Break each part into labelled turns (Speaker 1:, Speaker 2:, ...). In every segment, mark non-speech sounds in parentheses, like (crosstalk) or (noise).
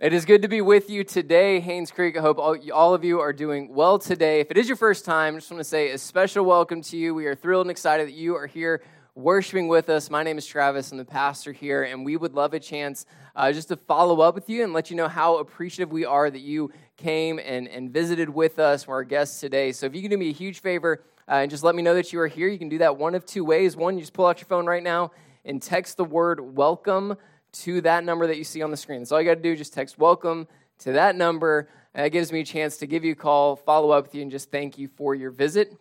Speaker 1: It is good to be with you today, Haynes Creek. I hope all, of you are doing well today. If it is your first time, I just want to say a special welcome to you. We are thrilled and excited that you are here worshiping with us. My name is Travis. I'm the pastor here, and we would love a chance uh, just to follow up with you and let you know how appreciative we are that you came and, and visited with us. We're our guests today. So if you can do me a huge favor uh, and just let me know that you are here, you can do that one of two ways. One, you just pull out your phone right now and text the word welcome to that number that you see on the screen. That's all you got to do. Just text welcome to that number. And that gives me a chance to give you a call, follow up with you, and just thank you for your visit.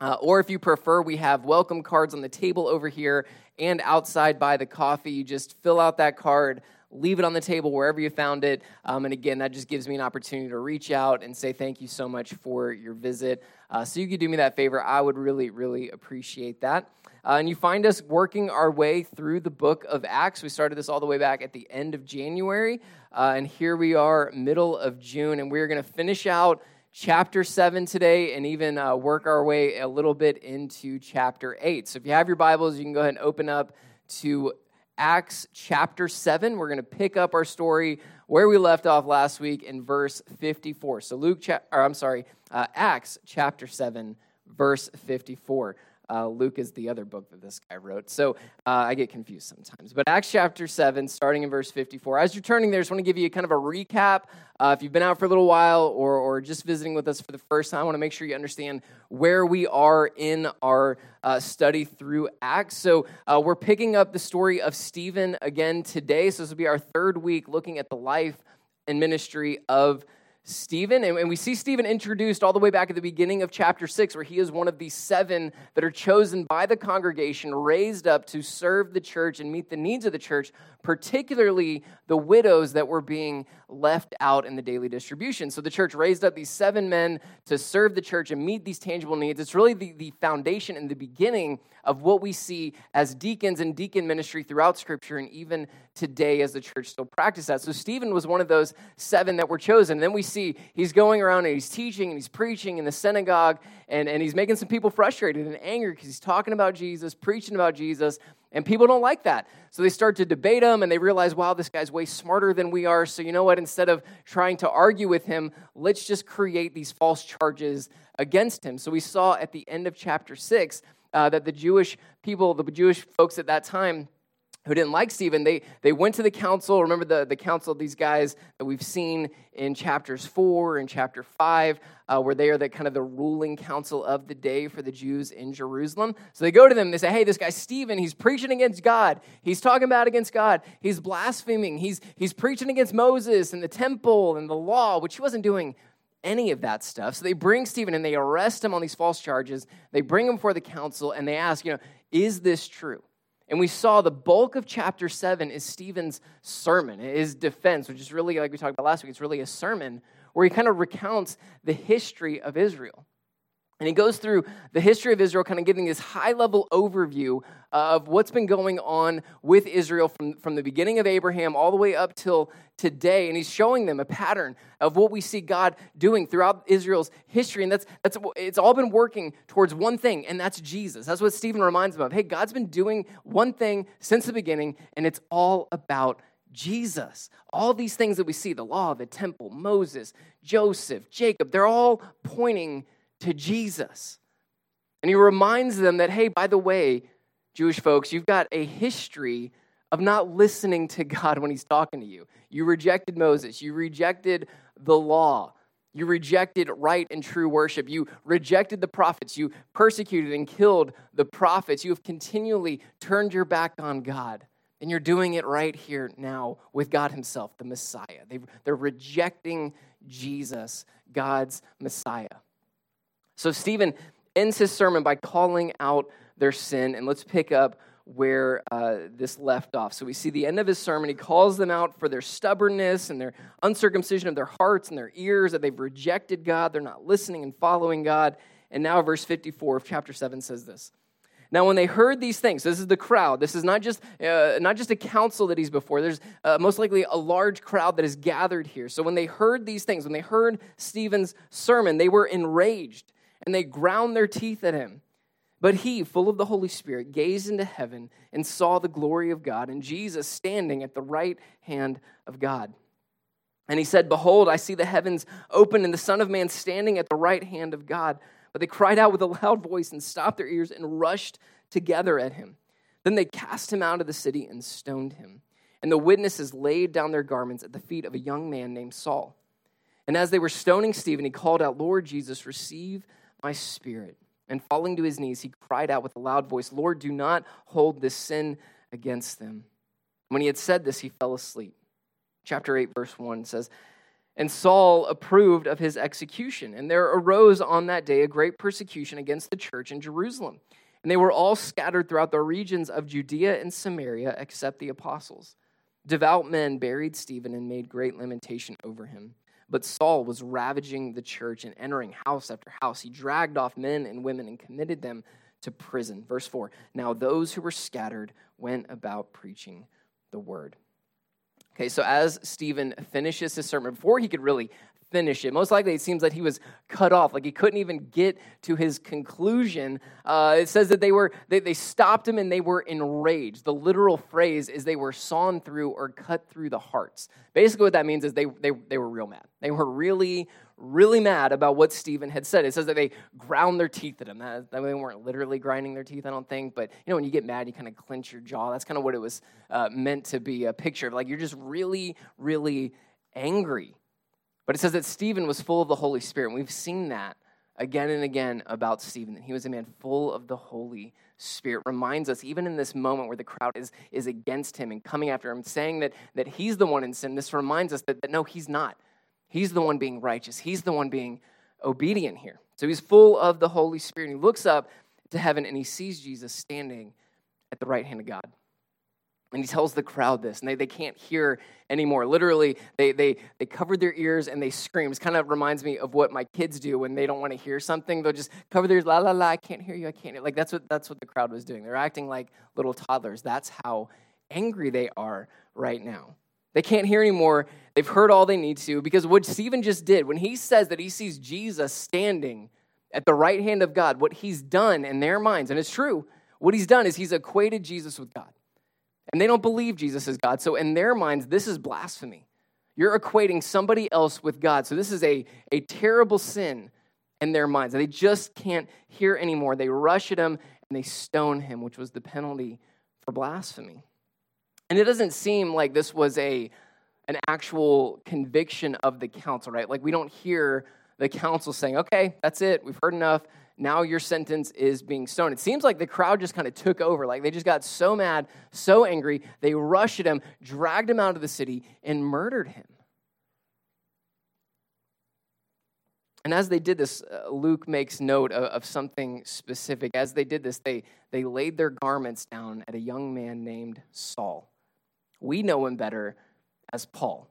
Speaker 1: Uh, or if you prefer, we have welcome cards on the table over here and outside by the coffee. You just fill out that card, leave it on the table wherever you found it. Um, and again, that just gives me an opportunity to reach out and say thank you so much for your visit. Uh, so you could do me that favor. I would really, really appreciate that. Uh, and you find us working our way through the book of Acts. We started this all the way back at the end of January. Uh, and here we are, middle of June. And we're going to finish out chapter 7 today and even uh, work our way a little bit into chapter 8. So if you have your Bibles, you can go ahead and open up to Acts chapter 7. We're going to pick up our story where we left off last week in verse 54. So Luke, cha- or I'm sorry, uh, Acts chapter 7, verse 54. Uh, Luke is the other book that this guy wrote. So uh, I get confused sometimes. But Acts chapter 7, starting in verse 54. As you're turning there, I just want to give you kind of a recap. Uh, if you've been out for a little while or, or just visiting with us for the first time, I want to make sure you understand where we are in our uh, study through Acts. So uh, we're picking up the story of Stephen again today. So this will be our third week looking at the life and ministry of Stephen. And we see Stephen introduced all the way back at the beginning of chapter 6, where he is one of the seven that are chosen by the congregation, raised up to serve the church and meet the needs of the church, particularly the widows that were being left out in the daily distribution. So the church raised up these seven men to serve the church and meet these tangible needs. It's really the, the foundation and the beginning of what we see as deacons and deacon ministry throughout Scripture and even today as the church still practices that. So Stephen was one of those seven that were chosen. And then we see he's going around and he's teaching and he's preaching in the synagogue and, and he's making some people frustrated and angry because he's talking about Jesus, preaching about Jesus, and people don't like that. So they start to debate him and they realize, wow, this guy's way smarter than we are. So you know what? Instead of trying to argue with him, let's just create these false charges against him. So we saw at the end of chapter 6 uh, that the Jewish people, the Jewish folks at that time, who didn't like Stephen, they, they went to the council. Remember the, the council of these guys that we've seen in chapters 4 and chapter 5, uh, where they are the kind of the ruling council of the day for the Jews in Jerusalem. So they go to them, they say, hey, this guy Stephen, he's preaching against God. He's talking about against God. He's blaspheming. He's, he's preaching against Moses and the temple and the law, which he wasn't doing any of that stuff. So they bring Stephen and they arrest him on these false charges. They bring him before the council and they ask, you know, is this true? And we saw the bulk of chapter 7 is Stephen's sermon, his defense, which is really, like we talked about last week, it's really a sermon where he kind of recounts the history of Israel. And he goes through the history of Israel, kind of giving this high level overview of what's been going on with Israel from, from the beginning of Abraham all the way up till today. And he's showing them a pattern of what we see God doing throughout Israel's history. And that's, that's it's all been working towards one thing, and that's Jesus. That's what Stephen reminds them of. Hey, God's been doing one thing since the beginning, and it's all about Jesus. All these things that we see the law, the temple, Moses, Joseph, Jacob they're all pointing to Jesus. And he reminds them that, hey, by the way, Jewish folks, you've got a history of not listening to God when he's talking to you. You rejected Moses, you rejected the law. You rejected right and true worship. You rejected the prophets. You persecuted and killed the prophets. You have continually turned your back on God. And you're doing it right here now with God Himself, the Messiah. they are rejecting Jesus, God's Messiah. So Stephen ends his sermon by calling out their sin, and let's pick up where uh, this left off. So we see the end of his sermon. He calls them out for their stubbornness and their uncircumcision of their hearts and their ears, that they've rejected God, they're not listening and following God. And now, verse 54 of chapter 7 says this. Now, when they heard these things, this is the crowd. This is not just, uh, not just a council that he's before. There's uh, most likely a large crowd that is gathered here. So when they heard these things, when they heard Stephen's sermon, they were enraged and they ground their teeth at him. But he, full of the Holy Spirit, gazed into heaven and saw the glory of God and Jesus standing at the right hand of God. And he said, Behold, I see the heavens open and the Son of Man standing at the right hand of God. But they cried out with a loud voice and stopped their ears and rushed together at him. Then they cast him out of the city and stoned him. And the witnesses laid down their garments at the feet of a young man named Saul. And as they were stoning Stephen, he called out, Lord Jesus, receive my spirit. And falling to his knees, he cried out with a loud voice, Lord, do not hold this sin against them. When he had said this, he fell asleep chapter 8, verse 1 says, And Saul approved of his execution. And there arose on that day a great persecution against the church in Jerusalem. And they were all scattered throughout the regions of Judea and Samaria, except the apostles. Devout men buried Stephen and made great lamentation over him. But Saul was ravaging the church and entering house after house. He dragged off men and women and committed them to prison. Verse 4 Now those who were scattered went about preaching the word. Okay, so as Stephen finishes his sermon, before he could really finish it, most likely it seems that he was cut off, like he couldn't even get to his conclusion. Uh, it says that they were they, they stopped him and they were enraged. The literal phrase is they were sawn through or cut through the hearts. Basically, what that means is they they, they were real mad. They were really really mad about what Stephen had said. It says that they ground their teeth at him. That, they weren't literally grinding their teeth, I don't think, but you know, when you get mad, you kind of clench your jaw. That's kind of what it was uh, meant to be a picture of. Like you're just really, really angry. But it says that Stephen was full of the Holy Spirit. And we've seen that again and again about Stephen, that he was a man full of the Holy Spirit. Reminds us, even in this moment where the crowd is, is against him and coming after him, saying that, that he's the one in sin, this reminds us that, that no, he's not. He's the one being righteous. He's the one being obedient here. So he's full of the Holy Spirit. He looks up to heaven and he sees Jesus standing at the right hand of God. And he tells the crowd this, and they, they can't hear anymore. Literally, they, they, they covered their ears and they scream. It kind of reminds me of what my kids do when they don't want to hear something. They'll just cover their ears, la, la, la, I can't hear you, I can't hear. Like, that's what, that's what the crowd was doing. They're acting like little toddlers. That's how angry they are right now. They can't hear anymore. They've heard all they need to because what Stephen just did, when he says that he sees Jesus standing at the right hand of God, what he's done in their minds, and it's true, what he's done is he's equated Jesus with God. And they don't believe Jesus is God. So in their minds, this is blasphemy. You're equating somebody else with God. So this is a, a terrible sin in their minds. They just can't hear anymore. They rush at him and they stone him, which was the penalty for blasphemy. And it doesn't seem like this was a an actual conviction of the council, right? Like we don't hear the council saying, "Okay, that's it. We've heard enough. Now your sentence is being stoned." It seems like the crowd just kind of took over. Like they just got so mad, so angry, they rushed at him, dragged him out of the city, and murdered him. And as they did this, uh, Luke makes note of, of, something specific. As they did this, they, they laid their garments down at a young man named Saul. We know him better as Paul.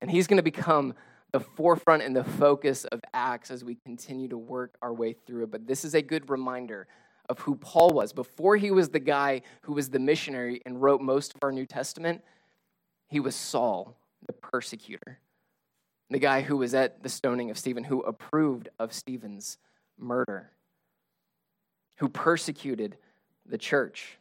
Speaker 1: And he's going to become the forefront and the focus of Acts as we continue to work our way through it. But this is a good reminder of who Paul was. Before he was the guy who was the missionary and wrote most of our New Testament, he was Saul, the persecutor, the guy who was at the stoning of Stephen, who approved of Stephen's murder, who persecuted the church.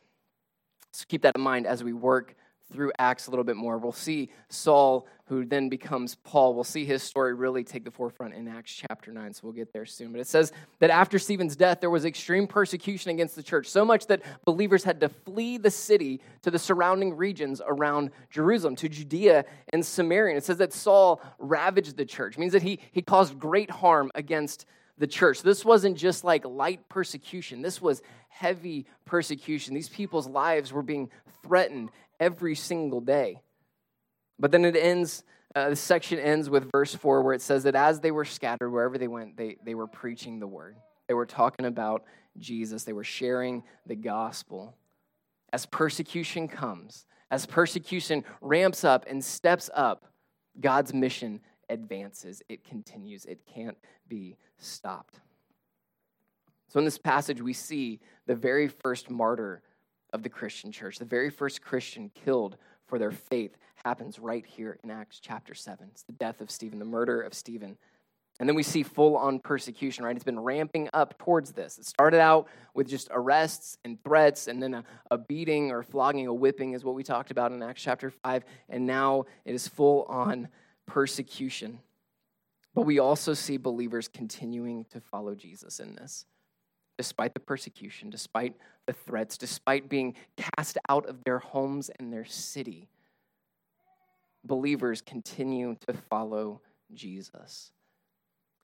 Speaker 1: So keep that in mind as we work through Acts a little bit more. We'll see Saul, who then becomes Paul. We'll see his story really take the forefront in Acts chapter 9, so we'll get there soon. But it says that after Stephen's death, there was extreme persecution against the church, so much that believers had to flee the city to the surrounding regions around Jerusalem, to Judea and Samaria. And it says that Saul ravaged the church, it means that he, he caused great harm against the church. This wasn't just like light persecution, this was heavy persecution. These people's lives were being threatened every single day. But then it ends, uh, the section ends with verse 4 where it says that as they were scattered, wherever they went, they, they were preaching the word. They were talking about Jesus, they were sharing the gospel. As persecution comes, as persecution ramps up and steps up, God's mission advances, it continues, it can't be stopped. So, in this passage, we see the very first martyr of the Christian church. The very first Christian killed for their faith happens right here in Acts chapter 7. It's the death of Stephen, the murder of Stephen. And then we see full on persecution, right? It's been ramping up towards this. It started out with just arrests and threats, and then a, a, beating or flogging, a whipping is what we talked about in Acts chapter 5. And now it is full on persecution. But we also see believers continuing to follow Jesus in this. Despite the persecution, despite the threats, despite being cast out of their homes and their city, believers continue to follow Jesus.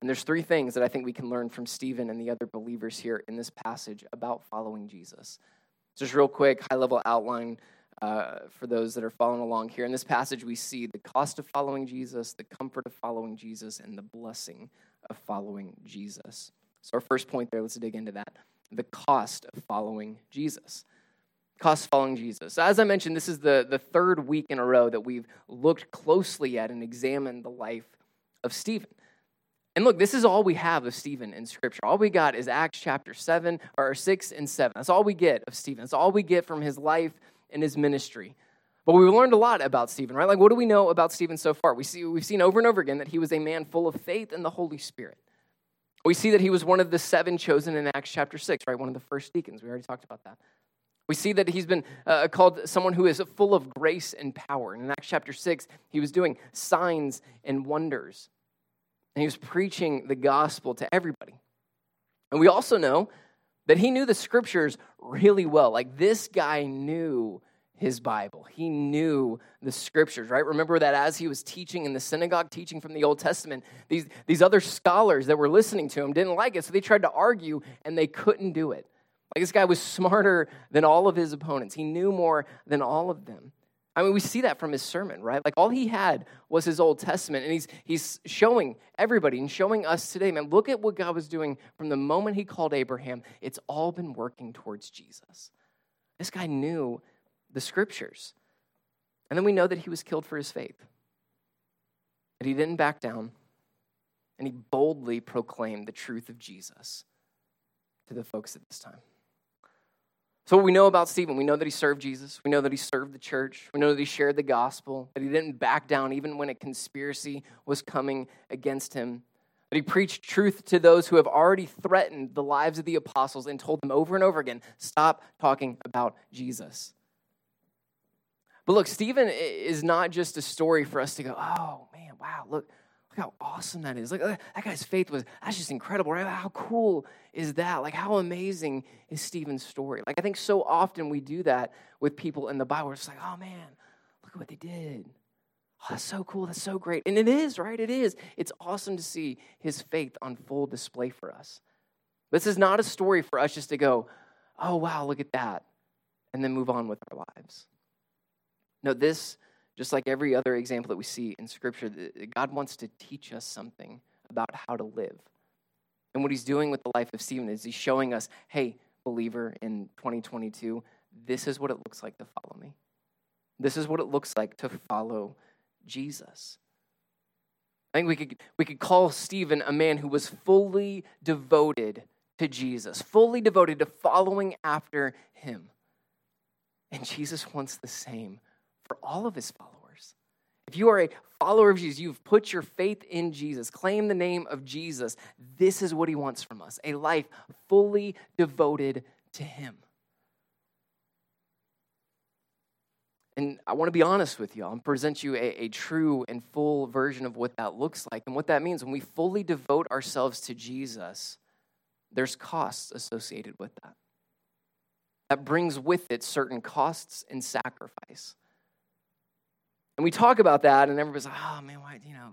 Speaker 1: And there's three things that I think we can learn from Stephen and the other believers here in this passage about following Jesus. Just real quick, high level outline uh, for those that are following along here. In this passage, we see the cost of following Jesus, the comfort of following Jesus, and the blessing of following Jesus. So, our first point there, let's dig into that the cost of following Jesus. Cost of following Jesus. So as I mentioned, this is the, the third week in a row that we've looked closely at and examined the life of Stephen. And look, this is all we have of Stephen in Scripture. All we got is Acts chapter 7 or 6 and 7. That's all we get of Stephen. That's all we get from his life and his ministry. But we've learned a lot about Stephen, right? Like, what do we know about Stephen so far? We see, we've seen over and over again that he was a man full of faith and the Holy Spirit. We see that he was one of the seven chosen in Acts chapter 6, right? One of the first deacons. We already talked about that. We see that he's been uh, called someone who is full of grace and power. And in Acts chapter 6, he was doing signs and wonders. And he was preaching the gospel to everybody. And we also know that he knew the scriptures really well. Like this guy knew his Bible. He knew the scriptures, right? Remember that as he was teaching in the synagogue, teaching from the Old Testament, these, these other scholars that were listening to him didn't like it, so they tried to argue and they couldn't do it. Like this guy was smarter than all of his opponents, he knew more than all of them. I mean, we see that from his sermon, right? Like all he had was his Old Testament, and he's he's showing everybody and showing us today, man, look at what God was doing from the moment he called Abraham. It's all been working towards Jesus. This guy knew the scriptures. And then we know that he was killed for his faith. And he didn't back down, and he boldly proclaimed the truth of Jesus to the folks at this time. So, what we know about Stephen, we know that he served Jesus. We know that he served the church. We know that he shared the gospel, that he didn't back down even when a conspiracy was coming against him, that he preached truth to those who have already threatened the lives of the apostles and told them over and over again stop talking about Jesus. But look, Stephen is not just a story for us to go, oh man, wow, look, look how awesome that is. Like that guy's faith was that's just incredible, right? How cool is that? Like how amazing is Stephen's story? Like I think so often we do that with people in the Bible. It's like, oh man, look at what they did. Oh, that's so cool. That's so great. And it is, right? It is. It's awesome to see his faith on full display for us. This is not a story for us just to go, oh wow, look at that, and then move on with our lives. No, this just like every other example that we see in Scripture, God wants to teach us something about how to live. And what he's doing with the life of Stephen is he's showing us, hey, believer, in 2022, this is what it looks like to follow me. This is what it looks like to follow Jesus. I think we could, we could call Stephen a man who was fully devoted to Jesus, fully devoted to following after him. And Jesus wants the same for all of his followers. If you are a follower of Jesus, you've put your faith in Jesus, claim the name of Jesus, this is what he wants from us a life fully devoted to him. And I want to be honest with you. I'll present you a, a, true and full version of what that looks like. And what that means when we fully devote ourselves to Jesus, there's costs associated with that. That brings with it certain costs and sacrifice. And we talk about that, and everybody's like, oh man, why, you know,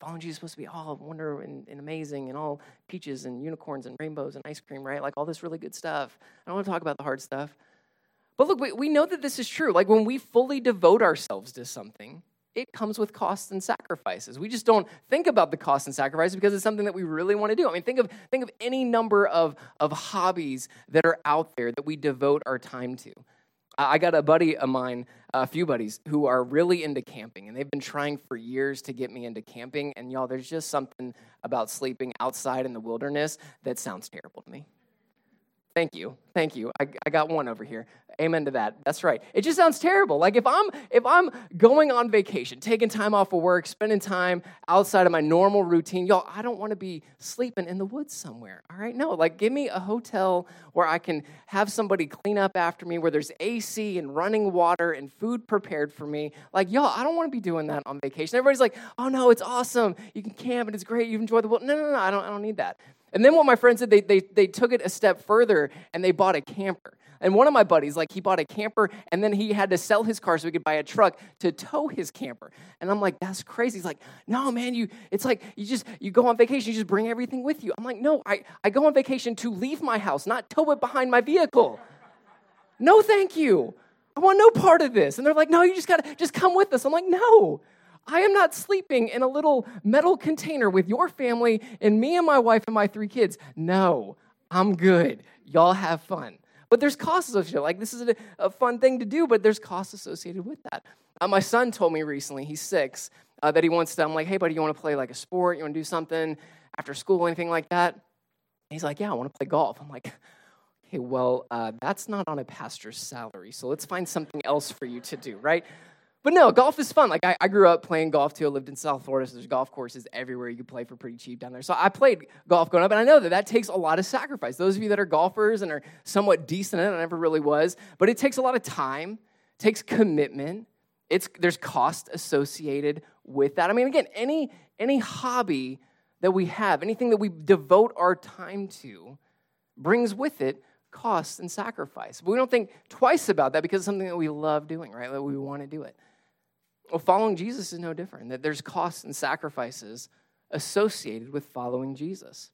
Speaker 1: following Jesus supposed to be all wonder and, and, amazing and all peaches and unicorns and rainbows and ice cream, right? Like all this really good stuff. I don't want to talk about the hard stuff. But look, we, we know that this is true. Like when we fully devote ourselves to something, it comes with costs and sacrifices. We just don't think about the costs and sacrifices because it's something that we really want to do. I mean, think of think of any number of, of hobbies that are out there that we devote our time to. I got a buddy of mine, a few buddies, who are really into camping, and they've been trying for years to get me into camping. And y'all, there's just something about sleeping outside in the wilderness that sounds terrible to me. Thank you. Thank you. I, I got one over here. Amen to that. That's right. It just sounds terrible. Like if I'm if I'm going on vacation, taking time off of work, spending time outside of my normal routine, y'all, I don't want to be sleeping in the woods somewhere. All right? No, like give me a hotel where I can have somebody clean up after me, where there's AC and running water and food prepared for me. Like, y'all, I don't want to be doing that on vacation. Everybody's like, "Oh no, it's awesome. You can camp and it's great. You enjoy the world." No, no, no. I don't I don't need that. And then what my friends did, they, they, they took it a step further and they bought a camper. And one of my buddies, like, he bought a camper and then he had to sell his car so he could buy a truck to tow his camper. And I'm like, that's crazy. He's like, no, man, you, it's like you just, you go on vacation, you just bring everything with you. I'm like, no, I, I go on vacation to leave my house, not tow it behind my vehicle. No, thank you. I want no part of this. And they're like, no, you just gotta, just come with us. I'm like, no. I am not sleeping in a little metal container with your family and me and my wife and my three kids. No, I'm good. Y'all have fun. But there's costs associated. Like, this is a, a fun thing to do, but there's costs associated with that. Uh, my son told me recently, he's six, uh, that he wants to. I'm like, hey, buddy, you want to play like a sport? You want to do something after school, anything like that? he's like, yeah, I want to play golf. I'm like, okay, well, uh, that's not on a pastor's salary, so let's find something else for you to do, right? But no, golf is fun. Like I, I, grew up playing golf too. I lived in South Florida, so there's golf courses everywhere you can play for pretty cheap down there. So I played golf growing up, and I know that that takes a lot of sacrifice. Those of you that are golfers and are somewhat decent it, I never really was, but it takes a lot of time, takes commitment. It's there's cost associated with that. I mean, again, any any hobby that we have, anything that we devote our time to, brings with it costs and sacrifice. But we don't think twice about that because it's something that we love doing, right? That we want to do it. Well, following Jesus is no different, that there's costs and sacrifices associated with following Jesus.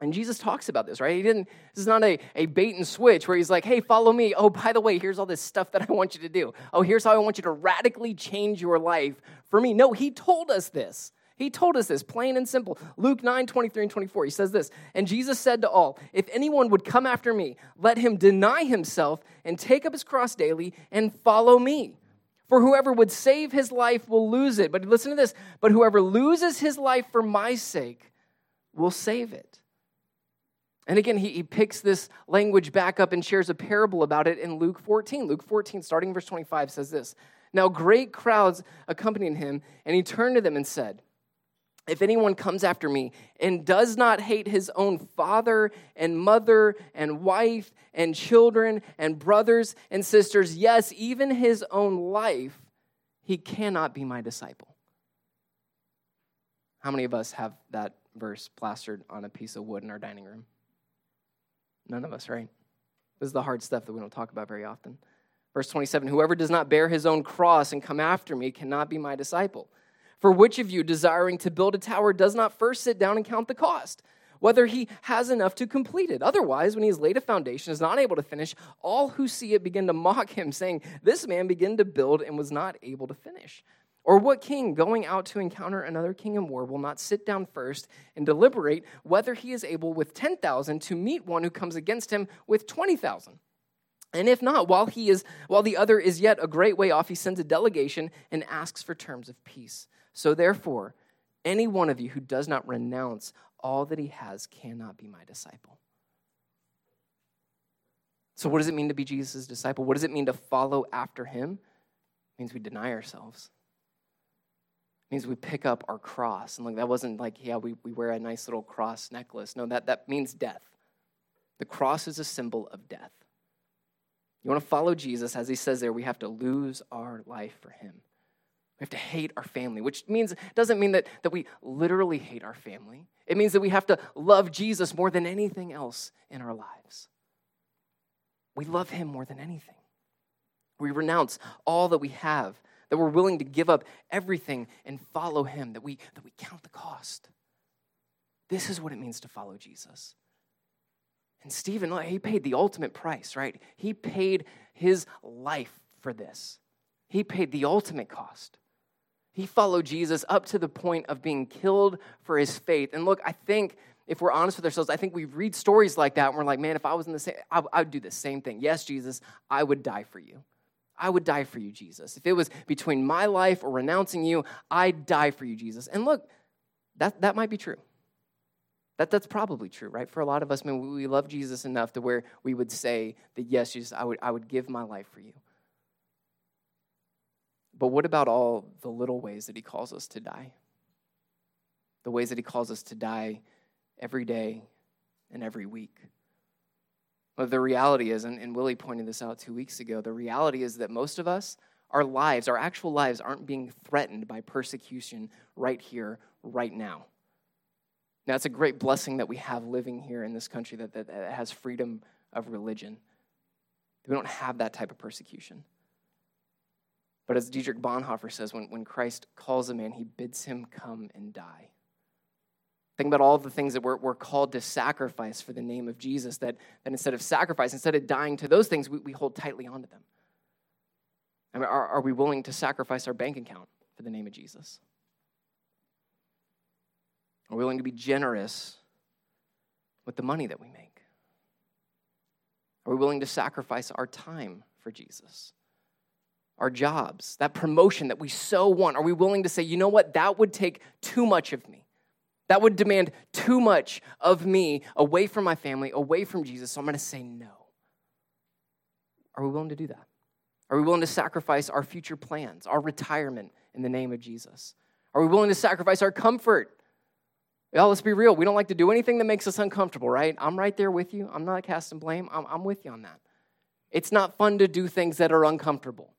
Speaker 1: And Jesus talks about this, right? He didn't, this is not a, a bait and switch where he's like, hey, follow me. Oh, by the way, here's all this stuff that I want you to do. Oh, here's how I want you to radically change your life for me. No, he told us this. He told us this plain and simple. Luke 9, 23 and 24. He says this And Jesus said to all, If anyone would come after me, let him deny himself and take up his cross daily and follow me. For whoever would save his life will lose it. But listen to this. But whoever loses his life for my sake will save it. And again, he, he picks this language back up and shares a parable about it in Luke 14. Luke 14, starting verse 25, says this Now great crowds accompanied him, and he turned to them and said, if anyone comes after me and does not hate his own father and mother and wife and children and brothers and sisters, yes, even his own life, he cannot be my disciple. How many of us have that verse plastered on a piece of wood in our dining room? None of us, right? This is the hard stuff that we don't talk about very often. Verse 27 Whoever does not bear his own cross and come after me cannot be my disciple. For which of you, desiring to build a tower, does not first sit down and count the cost, whether he has enough to complete it? Otherwise, when he has laid a foundation, is not able to finish, all who see it begin to mock him, saying, This man began to build and was not able to finish. Or what king, going out to encounter another king in war, will not sit down first and deliberate whether he is able with 10,000 to meet one who comes against him with 20,000? And if not, while he is while the other is yet a great way off, he sends a delegation and asks for terms of peace. So therefore, any one of you who does not renounce all that he has cannot be my disciple. So, what does it mean to be Jesus' disciple? What does it mean to follow after him? It means we deny ourselves. It means we pick up our cross. And like that wasn't like, yeah, we, we wear a nice little cross necklace. No, that, that means death. The cross is a symbol of death. You want to follow Jesus, as he says there, we have to lose our life for him. We have to hate our family, which means doesn't mean that, that we literally hate our family. It means that we have to love Jesus more than anything else in our lives. We love him more than anything. We renounce all that we have, that we're willing to give up everything and follow him, that we, that we count the cost. This is what it means to follow Jesus. And Stephen, he paid the ultimate price, right? He paid his life for this. He paid the ultimate cost. He followed Jesus up to the point of being killed for his faith. And look, I think if we're honest with ourselves, I think we read stories like that and we're like, man, if I was in the same, I, I would do the same thing. Yes, Jesus, I would die for you. I would die for you, Jesus. If it was between my life or renouncing you, I'd die for you, Jesus. And look, that, that might be true. That, that's probably true, right? For a lot of us, I man, we love Jesus enough to where we would say that, yes, Jesus, I would, I would give my life for you. But what about all the little ways that he calls us to die? The ways that he calls us to die every day and every week. But the reality is, and, and Willie pointed this out two weeks ago, the reality is that most of us, our lives, our actual lives, aren't being threatened by persecution right here, right now. Now, it's a great blessing that we have living here in this country that, that, that has freedom of religion. We don't have that type of persecution. But as Dietrich Bonhoeffer says, when, when Christ calls a man, he bids him come and die. Think about all the things that we're, we're called to sacrifice for the name of Jesus, that, that instead of sacrifice, instead of dying to those things, we, we hold tightly onto them. I mean, are, are we willing to sacrifice our bank account for the name of Jesus? Are we willing to be generous with the money that we make? Are we willing to sacrifice our time for Jesus? Our jobs, that promotion that we so want, are we willing to say, you know what, that would take too much of me? That would demand too much of me away from my family, away from Jesus, so I'm going to say no. Are we willing to do that? Are we willing to sacrifice our future plans, our retirement in the name of Jesus? Are we willing to sacrifice our comfort? Well, let's be real. We don't like to do anything that makes us uncomfortable, right? I'm right there with you. I'm not casting blame. I'm, I'm with you on that. It's not fun to do things that are uncomfortable.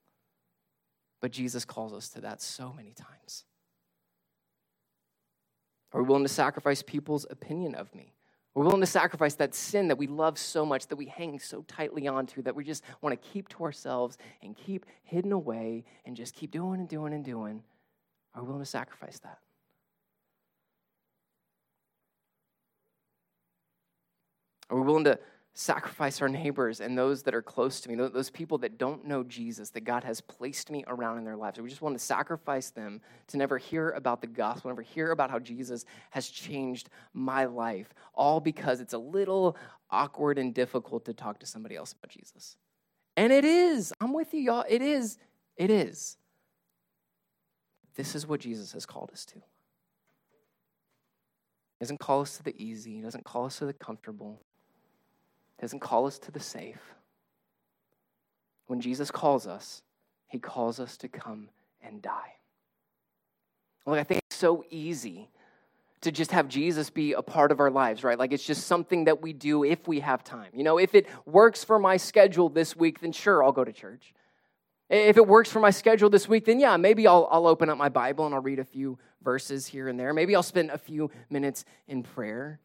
Speaker 1: But Jesus calls us to that so many times. Are we willing to sacrifice people's opinion of me? Are We're willing to sacrifice that sin that we love so much, that we hang so tightly onto, that we just want to keep to ourselves and keep hidden away and just keep doing and doing and doing. Are we willing to sacrifice that? Are we willing to sacrifice our neighbors and those that are close to me, those people that don't know Jesus, that God has placed me around in their lives. We just want to sacrifice them to never hear about the gospel, never hear about how Jesus has changed my life, all because it's a little awkward and difficult to talk to somebody else about Jesus. And it is. I'm with you, y'all. It is. It is. This is what Jesus has called us to. He doesn't call us to the easy, he doesn't call us to the comfortable doesn't call us to the safe. When Jesus calls us, he calls us to come and die. Look, I think it's so easy to just have Jesus be a part of our lives, right? Like it's just something that we do if we have time. You know, if it works for my schedule this week, then sure, I'll go to church. If it works for my schedule this week, then yeah, maybe I'll, I'll open up my Bible and I'll read a few verses here and there. Maybe I'll spend a few minutes in prayer.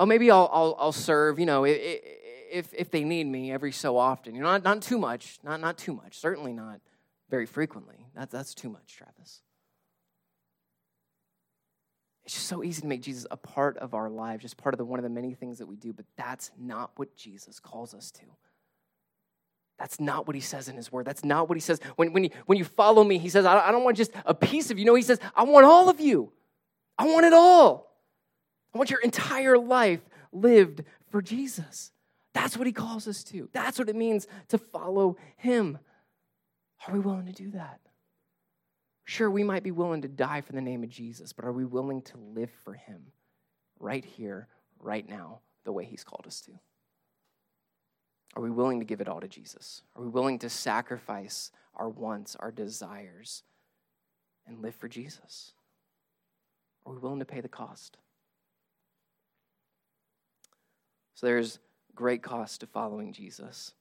Speaker 1: Oh, maybe I'll, I'll, I'll serve, you know, if, if they need me every so often. You know, not, not too much, not, not too much, certainly not very frequently. That, that's too much, Travis. It's just so easy to make Jesus a part of our lives, just part of the, one of the many things that we do, but that's not what Jesus calls us to. That's not what he says in his word. That's not what he says. When, when, you, when you follow me, he says, I don't want just a piece of you. No, he says, I want all of you. I want it all. I want your entire life lived for Jesus. That's what he calls us to. That's what it means to follow him. Are we willing to do that? Sure, we might be willing to die for the name of Jesus, but are we willing to live for him right here, right now, the way he's called us to? Are we willing to give it all to Jesus? Are we willing to sacrifice our wants, our desires, and live for Jesus? Are we willing to pay the cost? So there's great cost to following Jesus.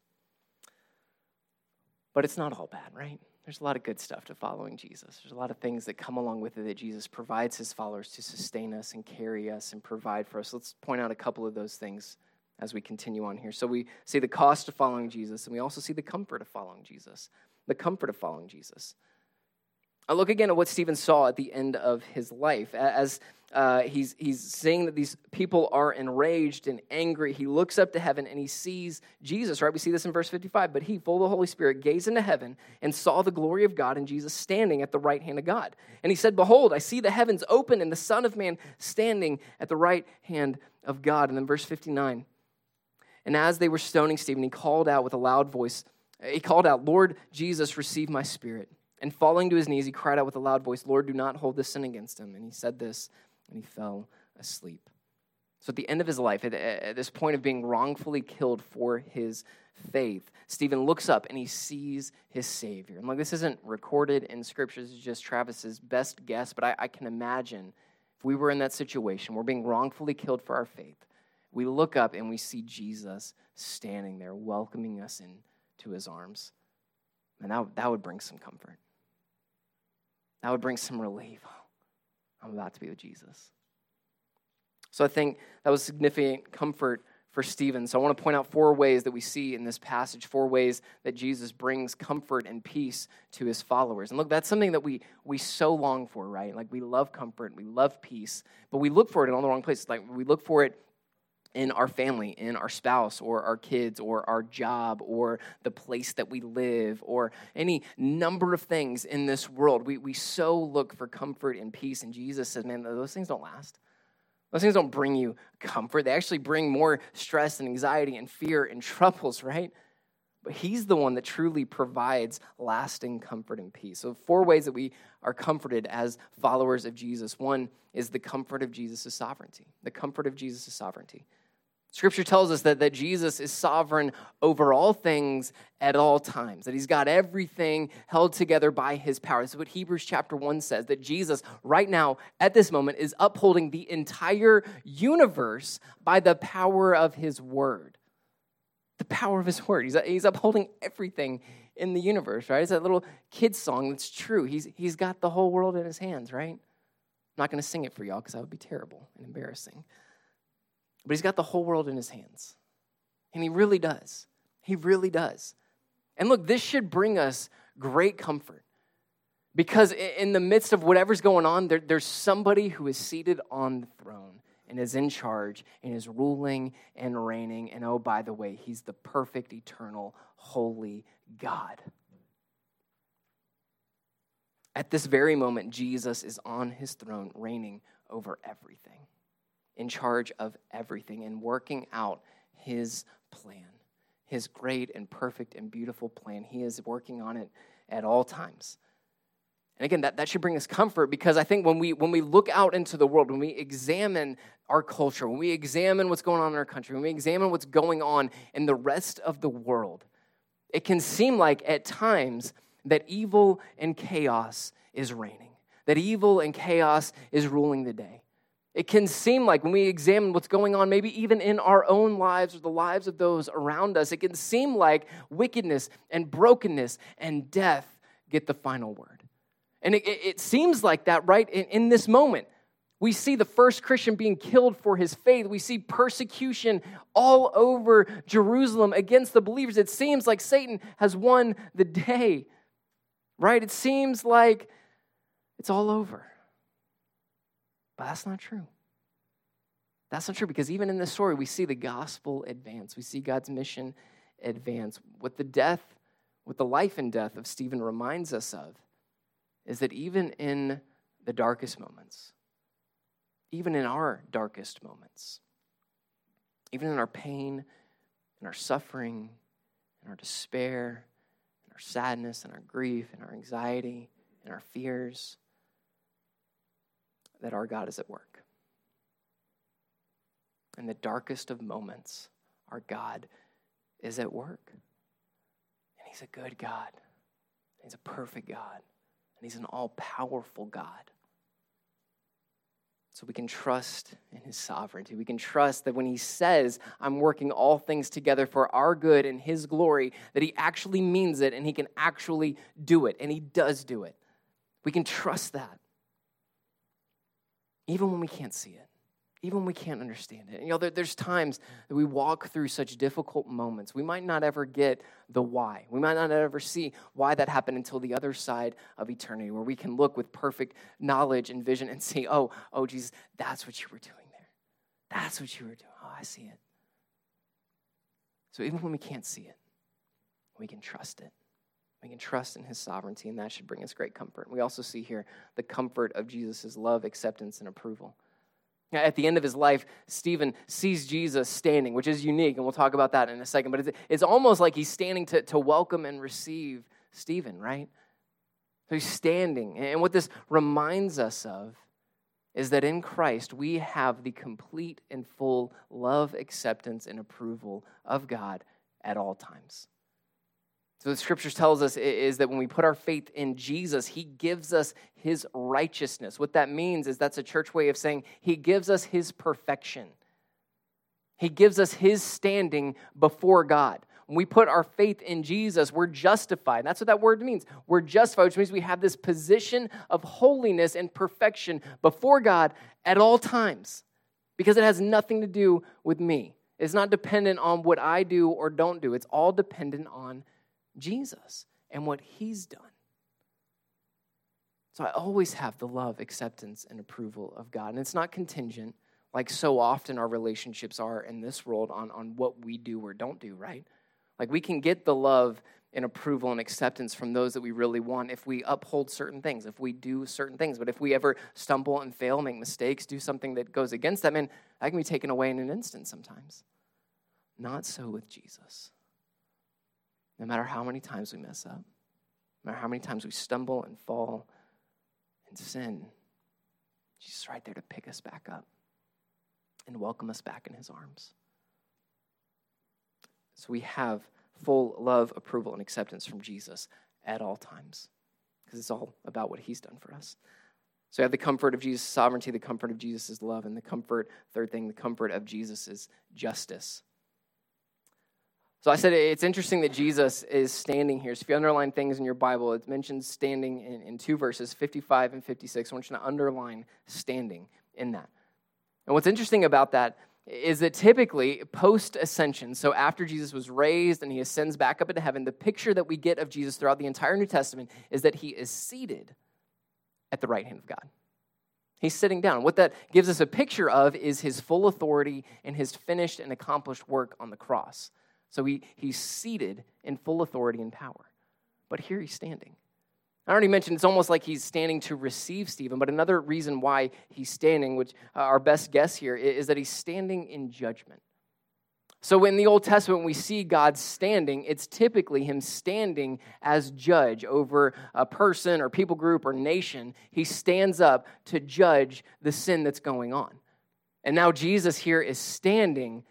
Speaker 1: But it's not all bad, right? There's a lot of good stuff to following Jesus. There's a lot of things that come along with it that Jesus provides his followers to sustain us and carry us and provide for us. Let's point out a couple of those things as we continue on here. So we see the cost of following Jesus, and we also see the comfort of following Jesus. The comfort of following Jesus. I look again at what Stephen saw at the end of his life. As uh, he's, he's seeing that these people are enraged and angry. He looks up to heaven and he sees Jesus, right? We see this in verse 55. But he, full of the Holy Spirit, gazed into heaven and saw the glory of God and Jesus standing at the right hand of God. And he said, Behold, I see the heavens open and the Son of Man standing at the right hand of God. And then verse 59. And as they were stoning Stephen, he called out with a loud voice, he called out, Lord Jesus, receive my spirit. And falling to his knees, he cried out with a loud voice, Lord, do not hold this sin against him. And he said this and he fell asleep. So at the end of his life, at, at this point of being wrongfully killed for his faith, Stephen looks up and he sees his Savior. And like this isn't recorded in Scripture, this is just Travis's best guess, but I, I can imagine if we were in that situation, we're being wrongfully killed for our faith. We look up and we see Jesus standing there, welcoming us into his arms. And that, that would bring some comfort. That would bring some relief. I'm about to be with Jesus. So I think that was significant comfort for Stephen. So I want to point out four ways that we see in this passage, four ways that Jesus brings comfort and peace to his followers. And look, that's something that we we so long for, right? Like we love comfort, we love peace, but we look for it in all the wrong places. Like we look for it in our family, in our spouse, or our kids, or our job, or the place that we live, or any number of things in this world. We, we so look for comfort and peace. And Jesus says, man, those things don't last. Those things don't bring you comfort. They actually bring more stress and anxiety and fear and (laughs) troubles, right? But He's the one that truly provides lasting comfort and peace. So, four ways that we are comforted as followers of Jesus. One is the comfort of Jesus' sovereignty. The comfort of Jesus' sovereignty. Scripture tells us that, that Jesus is sovereign over all things at all times, that he's got everything held together by his power. This is what Hebrews chapter 1 says that Jesus, right now, at this moment, is upholding the entire universe by the power of his word. The power of his word. He's, he's upholding everything in the universe, right? It's that little kid song that's true. He's, he's got the whole world in his hands, right? I'm not going to sing it for y'all because that would be terrible and embarrassing. But he's got the whole world in his hands. And he really does. He really does. And look, this should bring us great comfort. Because in the midst of whatever's going on, there, there's somebody who is seated on the throne and is in charge and is ruling and reigning. And oh, by the way, he's the perfect, eternal, holy God. At this very moment, Jesus is on his throne, reigning over everything in charge of everything and working out his plan, his great and perfect and beautiful plan. He is working on it at all times. And again, that, that should bring us comfort because I think when we when we look out into the world, when we examine our culture, when we examine what's going on in our country, when we examine what's going on in the rest of the world, it can seem like at times that evil and chaos is reigning, that evil and chaos is ruling the day. It can seem like when we examine what's going on, maybe even in our own lives or the lives of those around us, it can seem like wickedness and brokenness and death get the final word. And it, it seems like that right in, in this moment. We see the first Christian being killed for his faith. We see persecution all over Jerusalem against the believers. It seems like Satan has won the day, right? It seems like it's all over. But that's not true. That's not true because even in this story, we see the gospel advance. We see God's mission advance. What the death, what the life and death of Stephen reminds us of is that even in the darkest moments, even in our darkest moments, even in our pain and our suffering and our despair and our sadness and our grief and our anxiety and our fears, that our God is at work. In the darkest of moments, our God is at work. And He's a good God. He's a perfect God. And He's an all powerful God. So we can trust in His sovereignty. We can trust that when He says, I'm working all things together for our good and His glory, that He actually means it and He can actually do it. And He does do it. We can trust that even when we can't see it, even when we can't understand it. You know, there, there's times that we walk through such difficult moments. We might not ever get the why. We might not ever see why that happened until the other side of eternity, where we can look with perfect knowledge and vision and (laughs) see, oh, oh, Jesus, that's what you were doing there. That's what you were doing. Oh, I see it. So even when we can't see it, we can trust it. We can trust in his sovereignty, and that should bring us great comfort. We also see here the comfort of Jesus' love, acceptance, and approval. At the end of his life, Stephen sees Jesus standing, which is unique, and we'll talk about that in a second. But it's, it's almost like he's standing to, to welcome and receive Stephen, right? So he's standing. And what this reminds us of is that in Christ we have the complete and full love, acceptance, and approval of God at all times. So the scriptures tells us is that when we put our faith in Jesus, he gives us his righteousness. What that means is that's a church way of saying he gives us his perfection. He gives us his standing before God. When we put our faith in Jesus, we're justified. That's what that word means. We're justified, which means we have this position of holiness and perfection before God at all times because it has nothing to do with me. It's not dependent on what I do or don't do, it's all dependent on Jesus and what he's done. So I always have the love, acceptance, and approval of God. And it's not contingent, like so often our relationships are in this world, on, on what we do or don't do, right? Like we can get the love and approval and acceptance from those that we really want if we uphold certain things, if we do certain things. But if we ever stumble and fail, make mistakes, do something that goes against that, man, that can be taken away in an instant sometimes. Not so with Jesus. No matter how many times we mess up, no matter how many times we stumble and fall and sin, Jesus is right there to pick us back up and welcome us back in his arms. So we have full love, approval, and acceptance from Jesus at all times because it's all about what he's done for us. So we have the comfort of Jesus' sovereignty, the comfort of Jesus' love, and the comfort, third thing, the comfort of Jesus' justice. So I said it's interesting that Jesus is standing here. So if you underline things in your Bible, it mentions standing in, in two verses, 55 and 56. I want you to underline standing in that. And what's interesting about that is that typically post ascension, so after Jesus was raised and he ascends back up into heaven, the picture that we get of Jesus throughout the entire New Testament is that he is seated at the right hand of God. He's sitting down. What that gives us a picture of is his full authority and his finished and accomplished work on the cross. So he, he's seated in full authority and power. But here he's standing. I already mentioned it's almost like he's standing to receive Stephen, but another reason why he's standing, which uh, our best guess here, is that he's standing in judgment. So in the Old Testament, we see God standing, it's typically him standing as judge over a person or people group or nation. He stands up to judge the sin that's going on. And now Jesus here is standing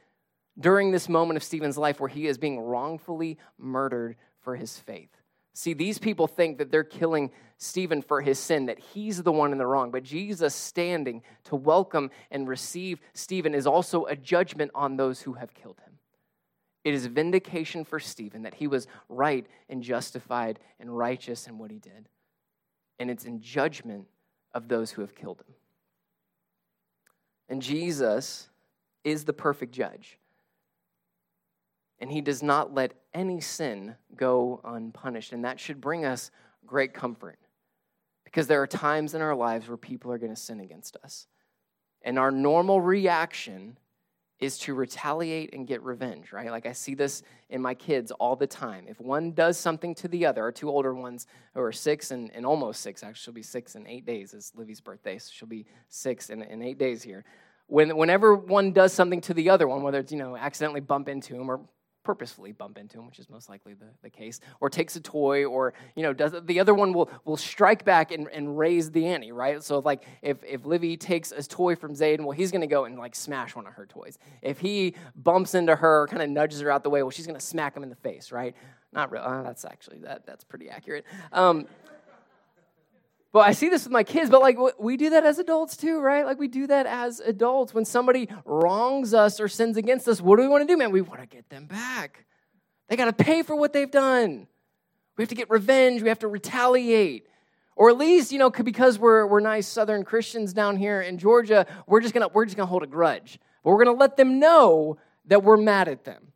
Speaker 1: during this moment of Stephen's life where he is being wrongfully murdered for his faith. See, these people think that they're killing Stephen for his sin, that he's the one in the wrong. But Jesus standing to welcome and receive Stephen is also a judgment on those who have killed him. It is vindication for Stephen that he was right and justified and righteous in what he did. And it's in judgment of those who have killed him. And Jesus is the perfect judge and he does not let any sin go unpunished. And that should bring us great comfort because there are times in our lives where people are going to sin against us. And our normal reaction is to retaliate and get revenge, right? Like I see this in my kids all the time. If one does something to the other, our two older ones who are six and, and almost six, actually, she'll be six in eight days is Livy's birthday, so she'll be six in, in eight days here. When, whenever one does something to the other one, whether it's, you know, accidentally bump into him or purposefully bump into him, which is most likely the, the case, or takes a toy, or you know, does the other one will will strike back and, and raise the ante, right? So like if if Livy takes a toy from Zayden, well, he's gonna go and like smash one of her toys. If he bumps into her, kind of nudges her out the way, well, she's gonna smack him in the face, right? Not real. Uh, that's actually that that's pretty accurate. Um, but I see this with my kids, but like we do that as adults too, right? Like we do that as adults. When somebody wrongs us or sins against us, what do we want to do, man? We want to get them back. They got to pay for what they've done. We have to get revenge. We have to retaliate. Or at least, you know, because we're, we're nice Southern Christians down here in Georgia, we're just gonna we're just gonna hold a grudge. But we're gonna let them know that we're mad at them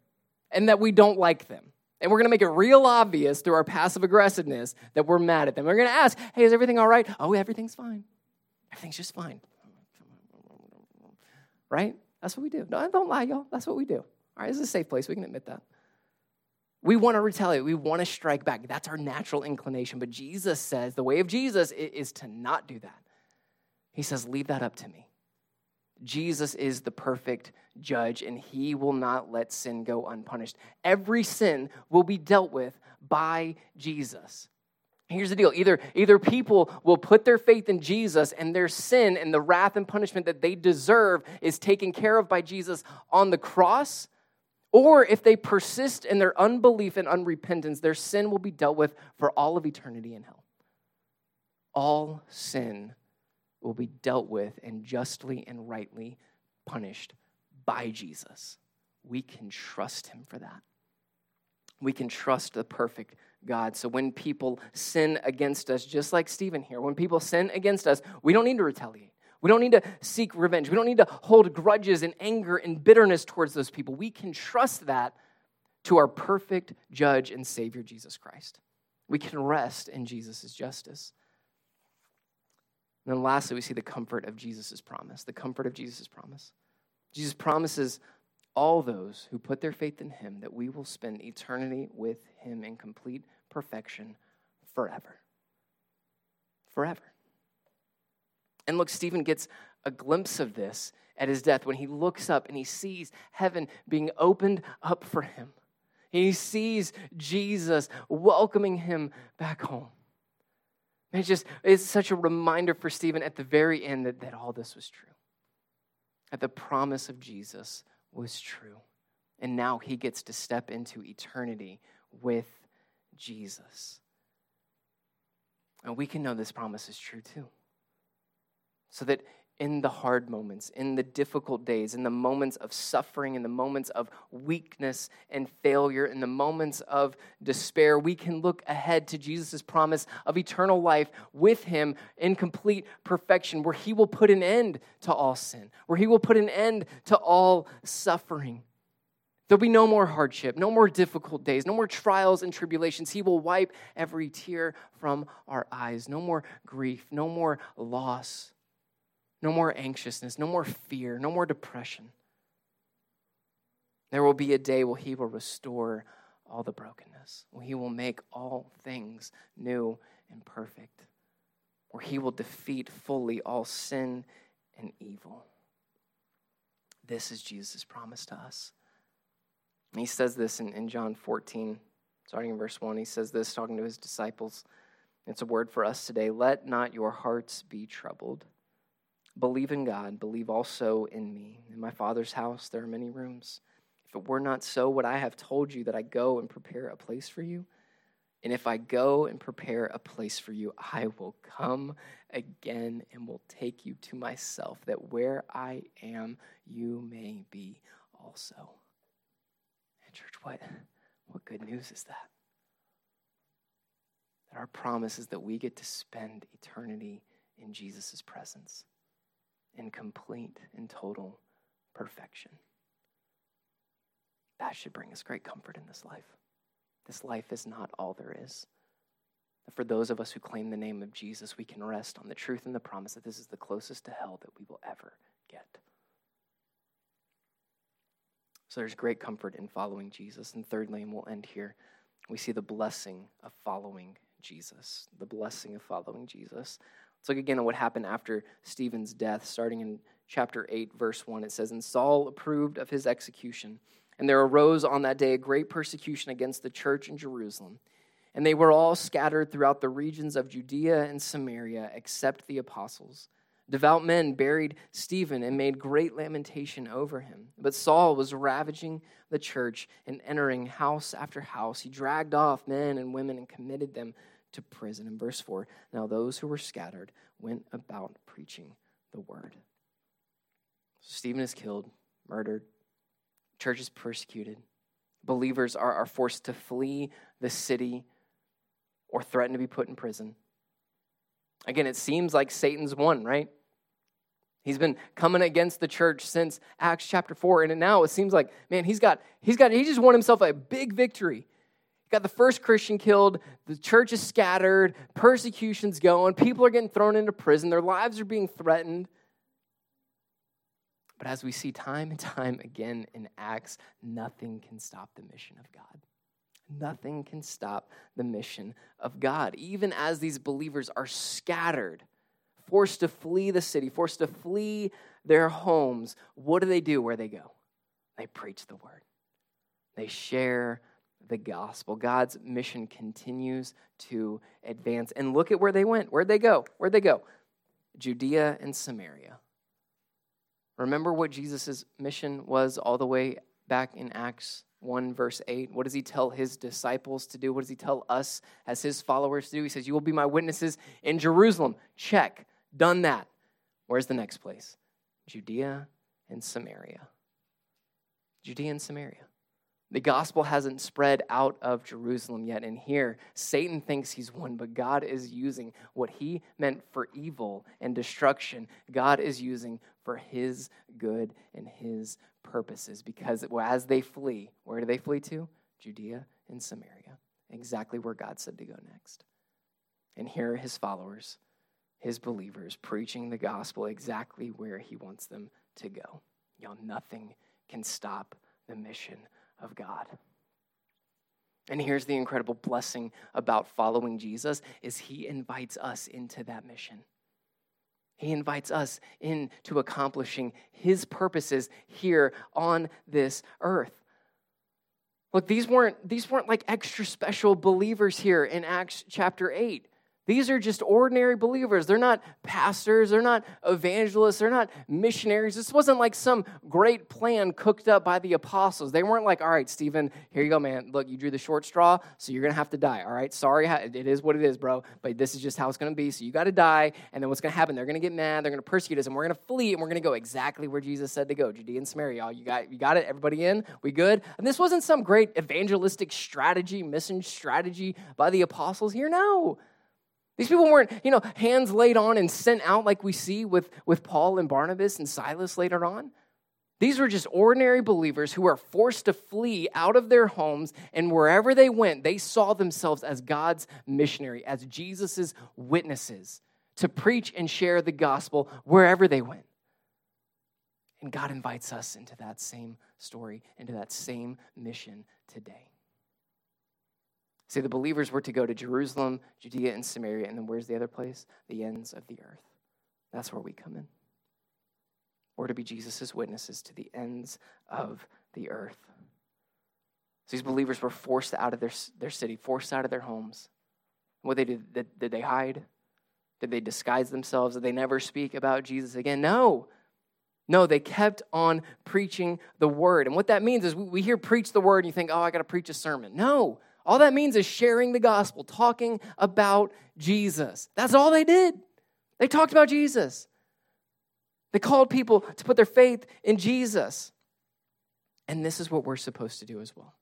Speaker 1: and that we don't like them. And we're going to make it real obvious through our passive aggressiveness that we're mad at them. We're going to ask, hey, is everything all right? Oh, everything's fine. Everything's just fine. Right? That's what we do. No, don't lie, y'all. That's what we do. All right, this is a safe place. We can admit that. We want to retaliate. We want to strike back. That's our natural inclination. But Jesus says the way of Jesus is to not do that. He says, leave that up to me. Jesus is the perfect judge, and he will not let sin go unpunished. Every sin will be dealt with by Jesus. Here's the deal either, either people will put their faith in Jesus and their sin and the wrath and punishment that they deserve is taken care of by Jesus on the cross, or if they persist in their unbelief and unrepentance, their sin will be dealt with for all of eternity in hell. All sin will be dealt with and justly and rightly punished by Jesus. We can trust him for that. We can trust the perfect God. So when people sin against us, just like Stephen here, when people sin against us, we don't need to retaliate. We don't need to seek revenge. We don't need to hold grudges and anger and bitterness towards those people. We can trust that to our perfect judge and Savior, Jesus Christ. We can rest in Jesus' justice. And then lastly, we see the comfort of Jesus' promise. The comfort of Jesus' promise. Jesus promises all those who put their faith in him that we will spend eternity with him in complete perfection forever. Forever. And look, Stephen gets a glimpse of this at his death when he looks up and he sees heaven being opened up for him. He sees Jesus welcoming him back home. It's just, it's such a reminder for Stephen at the very end that, that all this was true. That the promise of Jesus was true. And now he gets to step into eternity with Jesus. And we can know this promise is true too. So that in the hard moments, in the difficult days, in the moments of suffering, in the moments of weakness and failure, in the moments of despair, we can look ahead to Jesus' promise of eternal life with Him in complete perfection, where He will put an end to all sin, where He will put an end to all suffering. There'll be no more hardship, no more difficult days, no more trials and tribulations. He will wipe every tear from our eyes, no more grief, no more loss no more anxiousness, no more fear, no more depression. There will be a day where He will restore all the brokenness, where He will make all things new and perfect, where He will defeat fully all sin and evil. This is Jesus' promise to us. And he says this in, in John 14, starting in verse 1. He says this, talking to his disciples. It's a word for us today. Let not your hearts be troubled. Believe in God, believe also in me. In my Father's house there are many rooms. If it were not so, would I have told you that I go and prepare a place for you? And if I go and prepare a place for you, I will come again and will take you to myself, that where I am, you may be also. And church, what, what good news is that? That our promise is that we get to spend eternity in Jesus' presence in complete and total perfection. That should bring us great comfort in this life. This life is not all there is. For those of us who claim the name of Jesus, we can rest on the truth and the promise that this is the closest to hell that we will ever get. So there's great comfort in following Jesus. And thirdly, and we'll end here, we see the blessing of following Jesus. The blessing of following Jesus. Let's look again at what happened after Stephen's death, starting in chapter 8, verse 1. It says, And Saul approved of his execution. And there arose on that day a great persecution against the church in Jerusalem. And they were all scattered throughout the regions of Judea and Samaria, except the apostles. Devout men buried Stephen and made great lamentation over him. But Saul was ravaging the church and entering house after house. He dragged off men and women and committed them to prison. In verse 4, now those who were scattered went about preaching the word. Stephen is killed, murdered, church is persecuted. Believers are, are forced to flee the city or threaten to be put in prison. Again, it seems like Satan's won, right? He's been coming against the church since Acts chapter 4 and now it seems like man he's got he's got he just won himself a big victory got the first Christian killed, the church is scattered, persecution's going, people are getting thrown into prison, their lives are being threatened. But as we see time and time again in Acts, nothing can stop the mission of God. Nothing can stop the mission of God. Even as these believers are scattered, forced to flee the city, forced to flee their homes, what do they do where they go? They preach the word, they share the gospel. God's mission continues to advance. And look at where they went. Where'd they go? Where'd they go? Judea and Samaria. Remember what Jesus' mission was all the way back in Acts 1, verse 8. What does he tell his disciples to do? What does he tell us as his followers to do? He says, You will be my witnesses in Jerusalem. Check. Done that. Where's the next place? Judea and Samaria. Judea and Samaria. The gospel hasn't spread out of Jerusalem yet. And here, Satan thinks he's won, but God is using what he meant for evil and destruction, God is using for his good and his purposes. Because as they flee, where do they flee to? Judea and Samaria, exactly where God said to go next. And here are his followers, his believers, preaching the gospel exactly where he wants them to go. Y'all, nothing can stop the mission of God. And here's the incredible blessing about following Jesus is he invites us into that mission. He invites us into accomplishing his purposes here on this earth. Look, these weren't, these weren't like extra special believers here in Acts chapter 8. These are just ordinary believers. They're not pastors, they're not evangelists, they're not missionaries. This wasn't like some great plan cooked up by the apostles. They weren't like, all right, Stephen, here you go, man. Look, you drew the short straw, so you're going to have to die, all right? Sorry, it is what it is, bro, but this is just how it's going to be. So you got to die, and then what's going to happen? They're going to get mad, they're going to persecute us, and we're going to flee, and we're going to go exactly where Jesus said to go Judea and Samaria. Y'all, you got, you got it? Everybody in? We good? And this wasn't some great evangelistic strategy, mission strategy by the apostles here. No. These people weren't, you know, hands laid on and sent out like we see with, with Paul and Barnabas and Silas later on. These were just ordinary believers who were forced to flee out of their homes, and wherever they went, they saw themselves as God's missionary, as Jesus' witnesses to preach and share the gospel wherever they went. And God invites us into that same story, into that same mission today. See, the believers were to go to Jerusalem, Judea, and Samaria, and then where's the other place? The ends of the earth. That's where we come in. We're to be Jesus' witnesses to the ends of the earth. So these believers were forced out of their, their city, forced out of their homes. What they did, did, did they hide? Did they disguise themselves? Did they never speak about Jesus again? No. No, they kept on preaching the word. And what that means is we, we hear preach the word and you think, oh, I got to preach a sermon. No. All that means is sharing the gospel, talking about Jesus. That's all they did. They talked about Jesus. They called people to put their faith in Jesus. And this is what we're supposed to do as well.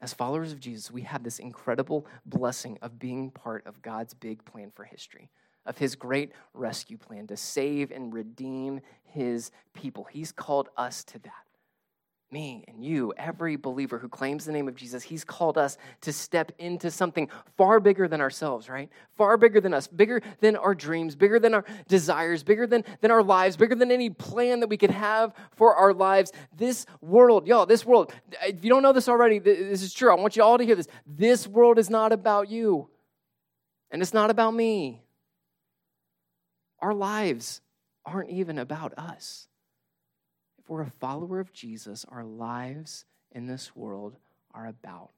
Speaker 1: As followers of Jesus, we have this incredible blessing of being part of God's big plan for history, of his great rescue plan to save and redeem his people. He's called us to that me and you, every believer who claims the name of Jesus, he's called us to step into something far bigger than ourselves, right? Far bigger than us, bigger than our dreams, bigger than our desires, bigger than, than our lives, bigger than any plan that we could have for our lives. This world, y'all, this world, if you don't know this already, this is true. I want you all to hear this. This world is not about you, and it's not about me. Our lives aren't even about us we're a follower of Jesus, our lives in this world are about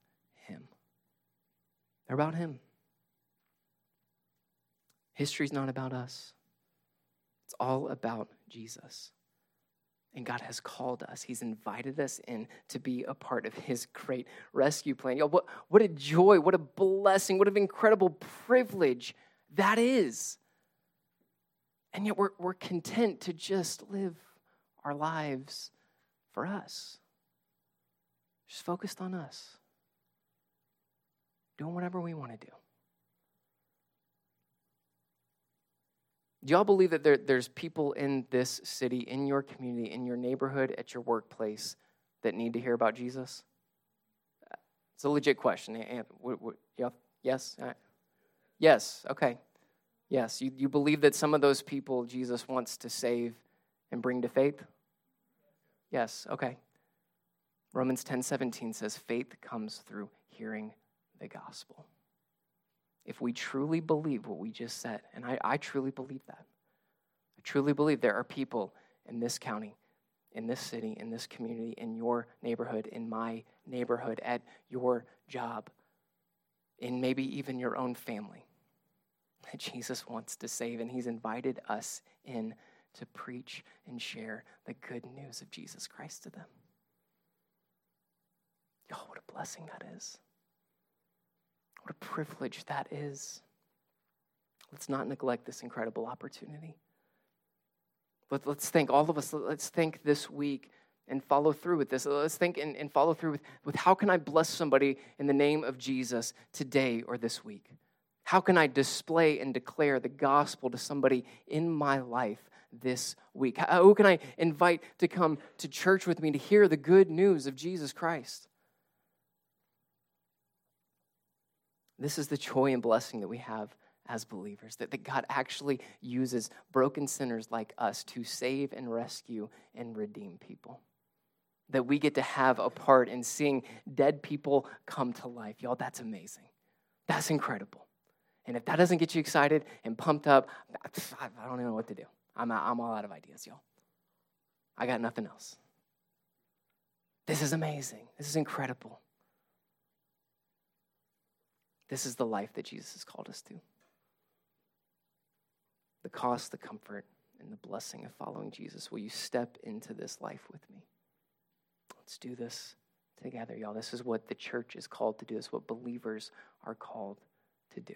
Speaker 1: Him. They're about Him. History's not about us, it's all about Jesus. And God has called us. He's invited us in to be a part of His great rescue plan. Yo, what, what a joy, what a blessing, what an incredible privilege that is. And yet we're, we're content to just live our lives for us. Just focused on us. Doing whatever we want to do. Do y'all believe that there, there's people in this city, in your community, in your neighborhood, at your workplace that need to hear about Jesus? It's a legit question. And, yes? Yes, okay. Yes, you, you believe that some of those people Jesus wants to save and bring to faith? Yes, okay. Romans 10 17 says, faith comes through hearing the gospel. If we truly believe what we just said, and I, I truly believe that, I truly believe there are people in this county, in this city, in this community, in your neighborhood, in my neighborhood, at your job, in maybe even your own family that Jesus wants to save. And he's invited us in to preach and share the good news of Jesus Christ to them. Oh, what a blessing that is. What a privilege that is. Let's not neglect this incredible opportunity. Let, us think, all of us, let's think this week and follow through with this. Let's think and, and follow through with, with how can I bless somebody in the name of Jesus today or this week? How can I display and declare the gospel to somebody in my life this week? Who can I invite to come to church with me to hear the good news of Jesus Christ? This is the joy and blessing that we have as believers, that, that God actually uses broken sinners like us to save and rescue and redeem people. That we get to have a part in seeing dead people come to life. Y'all, that's amazing. That's incredible. And if that doesn't get you excited and pumped up, I don't even know what to do. I'm, I'm all out of ideas, y'all. I got nothing else. This is amazing. This is incredible. This is the life that Jesus has called us to the cost, the comfort, and the blessing of following Jesus. Will you step into this life with me? Let's do this together, y'all. This is what the church is called to do, this is what believers are called to do.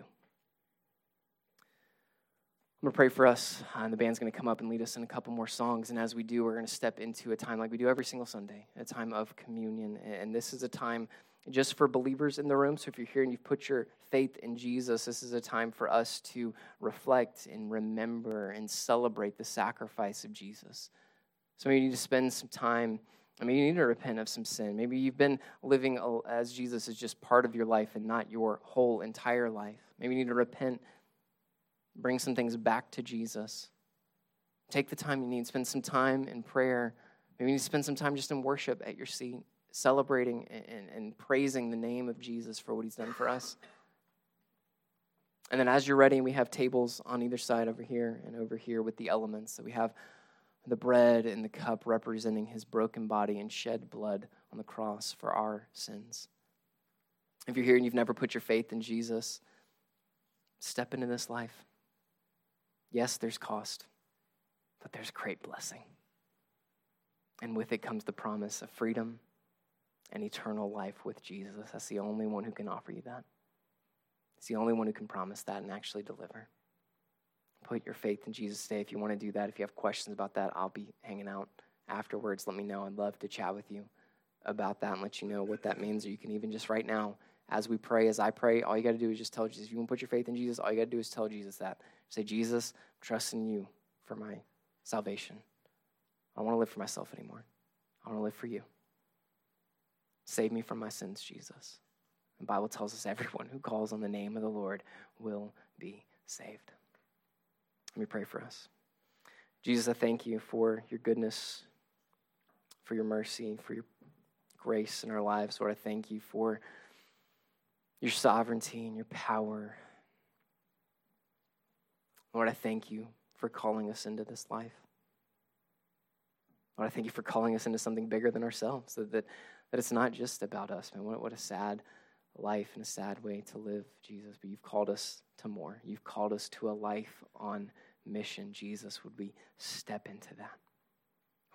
Speaker 1: I'm going to pray for us, uh, and the band's going to come up and lead us in a couple more songs. And as we do, we're going to step into a time like we do every single Sunday, a time of communion. And this is a time just for believers in the room. So if you're here and you've put your faith in Jesus, this is a time for us to reflect and remember and celebrate the sacrifice of Jesus. So you need to spend some time. I mean, you need to repent of some sin. Maybe you've been living as Jesus is just part of your life and not your whole entire life. Maybe you need to repent, bring some things back to Jesus. Take the time you need. Spend some time in prayer. Maybe you need to spend some time just in worship at your seat celebrating and, and praising the name of Jesus for what he's done for us. And then as you're ready, we have tables on either side over here and over here with the elements. So we have the bread and the cup representing his broken body and shed blood on the cross for our sins. If you're here and you've never put your faith in Jesus, step into this life. Yes, there's cost, but there's great blessing. And with it comes the promise of freedom and eternal life with Jesus. That's the only one who can offer you that. It's the only one who can promise that and actually deliver. Put your faith in Jesus today. If you want to do that, if you have questions about that, I'll be hanging out afterwards. Let me know. I'd love to chat with you about that and let you know what that means. Or you can even just right now, as we pray, as I pray, all you got to do is just tell Jesus. If you want to put your faith in Jesus, all you got to do is tell Jesus that. Say, Jesus, I'm trusting you for my salvation. I don't want to live for myself anymore. I want to live for you. Save me from my sins, Jesus. The Bible tells us everyone who calls on the name of the Lord will be saved. Let me pray for us. Jesus, I thank you for your goodness, for your mercy, for your grace in our lives. Lord, I thank you for your sovereignty and your power. Lord, I thank you for calling us into this life. Lord, I thank you for calling us into something bigger than ourselves, so that that it's not just about us, man. What, what a sad life and a sad way to live, Jesus. But you've called us to more. You've called us to a life on mission, Jesus. Would we step into that?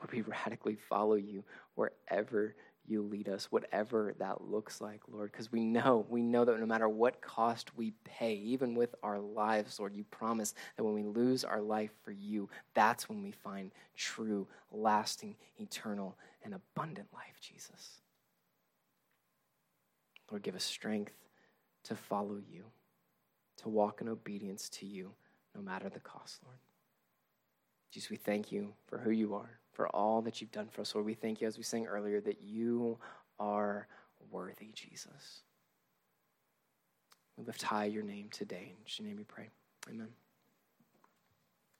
Speaker 1: Would we radically follow you wherever you lead us, whatever that looks like, Lord, because we know, we know that no matter what cost we pay, even with our lives, Lord, you promise that when we lose our life for you, that's when we find true, lasting, eternal, and abundant life, Jesus. Lord, give us strength to follow you, to walk in obedience to you, no matter the cost, Lord. Jesus, we thank you for who you are for all that you've done for us. Lord, we thank you, as we sang earlier, that you are worthy, Jesus. We lift high your name today. In your name we pray. Amen.